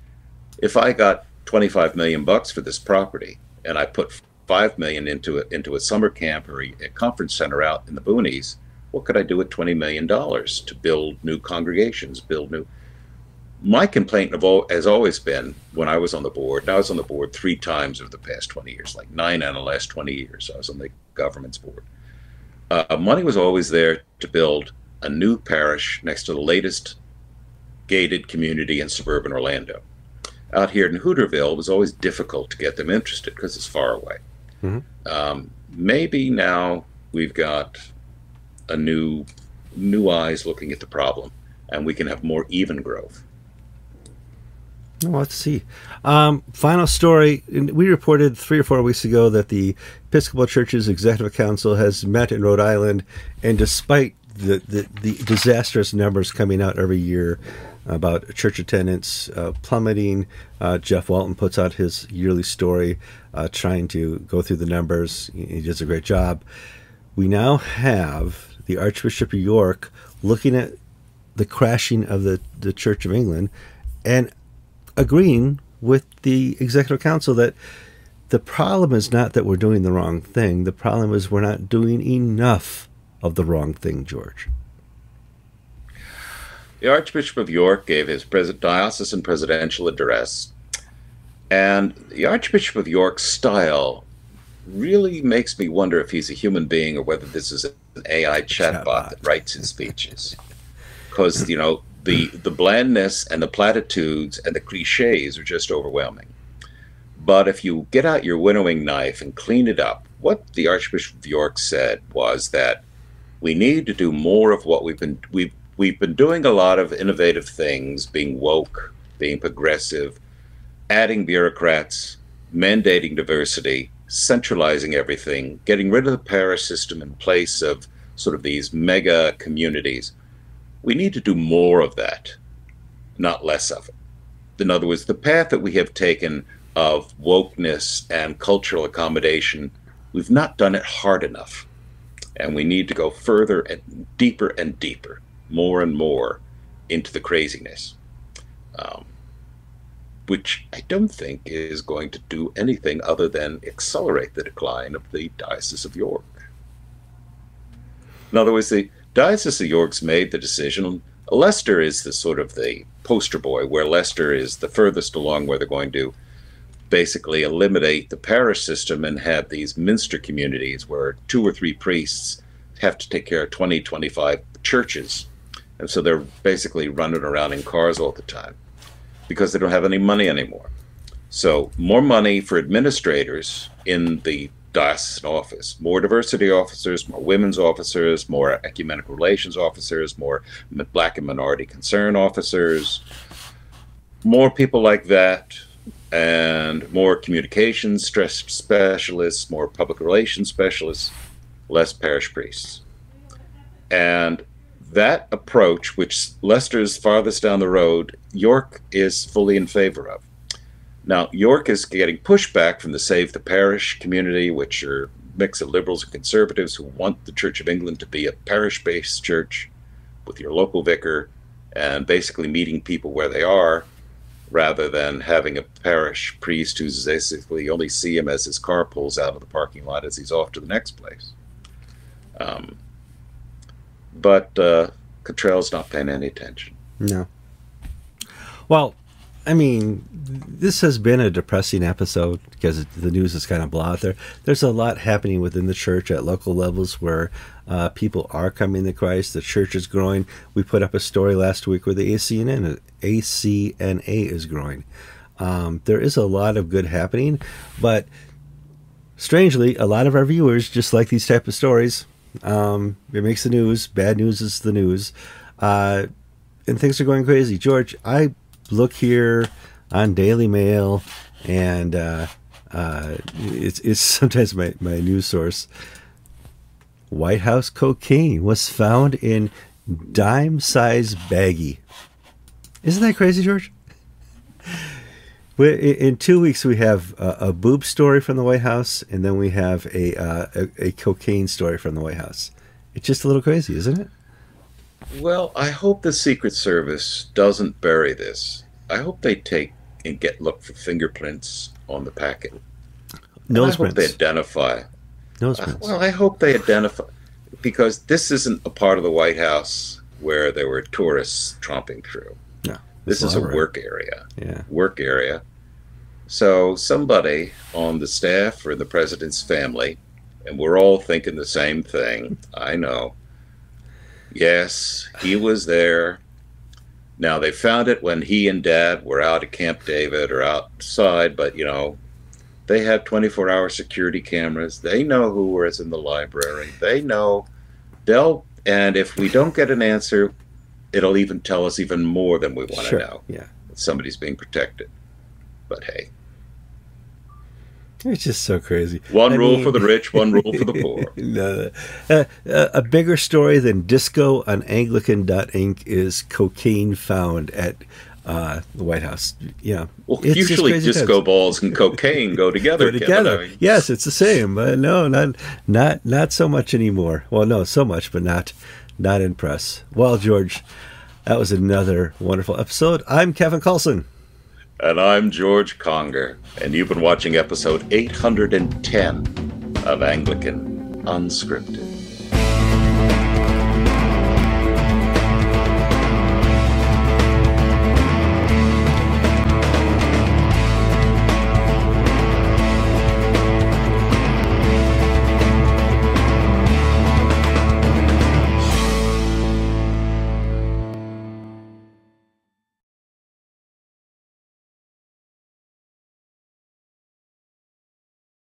if i got 25 million bucks for this property and i put 5 million into it into a summer camp or a, a conference center out in the boonies what could i do with 20 million dollars to build new congregations build new my complaint of all, has always been when I was on the board, and I was on the board three times over the past 20 years, like nine out of the last 20 years, I was on the government's board. Uh, money was always there to build a new parish next to the latest gated community in suburban Orlando. Out here in Hooterville, it was always difficult to get them interested because it's far away. Mhm. Um, maybe now we've got a new, new eyes looking at the problem, and we can have more even growth. Well, let's see. Um, final story. We reported three or four weeks ago that the Episcopal Church's Executive Council has met in Rhode Island, and despite the, the, the disastrous numbers coming out every year about church attendance uh, plummeting, uh, Jeff Walton puts out his yearly story uh, trying to go through the numbers. He he does a great job. We now have the Archbishop of York looking at the crashing of the, the Church of England and agreeing with the executive council that the problem is not that we're doing the wrong thing. The problem is we're not doing enough of the wrong thing, George. The Archbishop of York gave his diocesan presidential address, and the Archbishop of York's style really makes me wonder if he's a human being or whether this is an AI chatbot that writes his speeches. Because you know the the blandness and the platitudes and the cliches are just overwhelming. But if you get out your winnowing knife and clean it up, what the Archbishop of York said was that we need to do more of what we've been we've we've been doing a lot of innovative things, being woke, being progressive, adding bureaucrats, mandating diversity, centralizing everything, getting rid of the parish system in place of sort of these mega communities. We need to do more of that, not less of it. In other words, the path that we have taken of wokeness and cultural accommodation, we've not done it hard enough. And we need to go further and deeper and deeper, more and more into the craziness, um, which I don't think is going to do anything other than accelerate the decline of the Diocese of York. In other words, the Diocese of York's made the decision. Leicester is the sort of the poster boy, where Leicester is the furthest along, where they're going to basically eliminate the parish system and have these minster communities where two or three priests have to take care of 20, 25 churches. And so they're basically running around in cars all the time because they don't have any money anymore. So, more money for administrators in the diocesan office. More diversity officers, more women's officers, more ecumenical relations officers, more black and minority concern officers, more people like that, and more communications stress specialists, more public relations specialists, less parish priests. And that approach, which Leicester's farthest down the road, York is fully in favor of. Now, York is getting pushback from the Save the Parish community, which are a mix of liberals and conservatives who want the Church of England to be a parish based church with your local vicar and basically meeting people where they are rather than having a parish priest who's basically only see him as his car pulls out of the parking lot as he's off to the next place. Um, but uh, Cottrell's not paying any attention. No. Well, I mean, this has been a depressing episode because the news is kind of blah out there. There's a lot happening within the church at local levels where uh, people are coming to Christ. The church is growing. We put up a story last week where the ACNN, ACNA is growing. Um, there is a lot of good happening, but strangely, a lot of our viewers just like these type of stories. Um, it makes the news. Bad news is the news. Uh, and things are going crazy. George, I look here on Daily Mail, and uh, uh, it's it's sometimes my, my news source. White House cocaine was found in dime size baggie. Isn't that crazy, George? In two weeks, we have a, a, boob story from the White House, and then we have a, uh, a, a cocaine story from the White House. It's just a little crazy, isn't it? Well, I hope the Secret Service doesn't bury this. I hope they take and get look for fingerprints on the packet. Nose prints. they identify. Nose prints. Uh, well, I hope they identify because this isn't a part of the White House where there were tourists tromping through. No, this is a work area. Yeah, work area. So somebody on the staff or the president's family, and we're all thinking the same thing. I know. Yes, he was there. Now they found it when he and Dad were out at Camp David or outside, but you know, they have 24-hour security cameras. They know who was in the library. They know they'll and if we don't get an answer, it'll even tell us even more than we want sure. to know. Yeah. Somebody's being protected. But hey. It's just so crazy. One I rule mean, for the rich, one rule for the poor. no, uh, uh, a bigger story than disco on Anglican.ink is cocaine found at uh, the White House. Yeah. Well, it's usually disco times. balls and cocaine go together. go together. Mean, yes, it's the same. But no, not not not so much anymore. Well, no, so much, but not not in press. Well, George, that was another wonderful episode. I'm Kevin Kallsen. And I'm George Conger, and you've been watching episode 810 of Anglican Unscripted.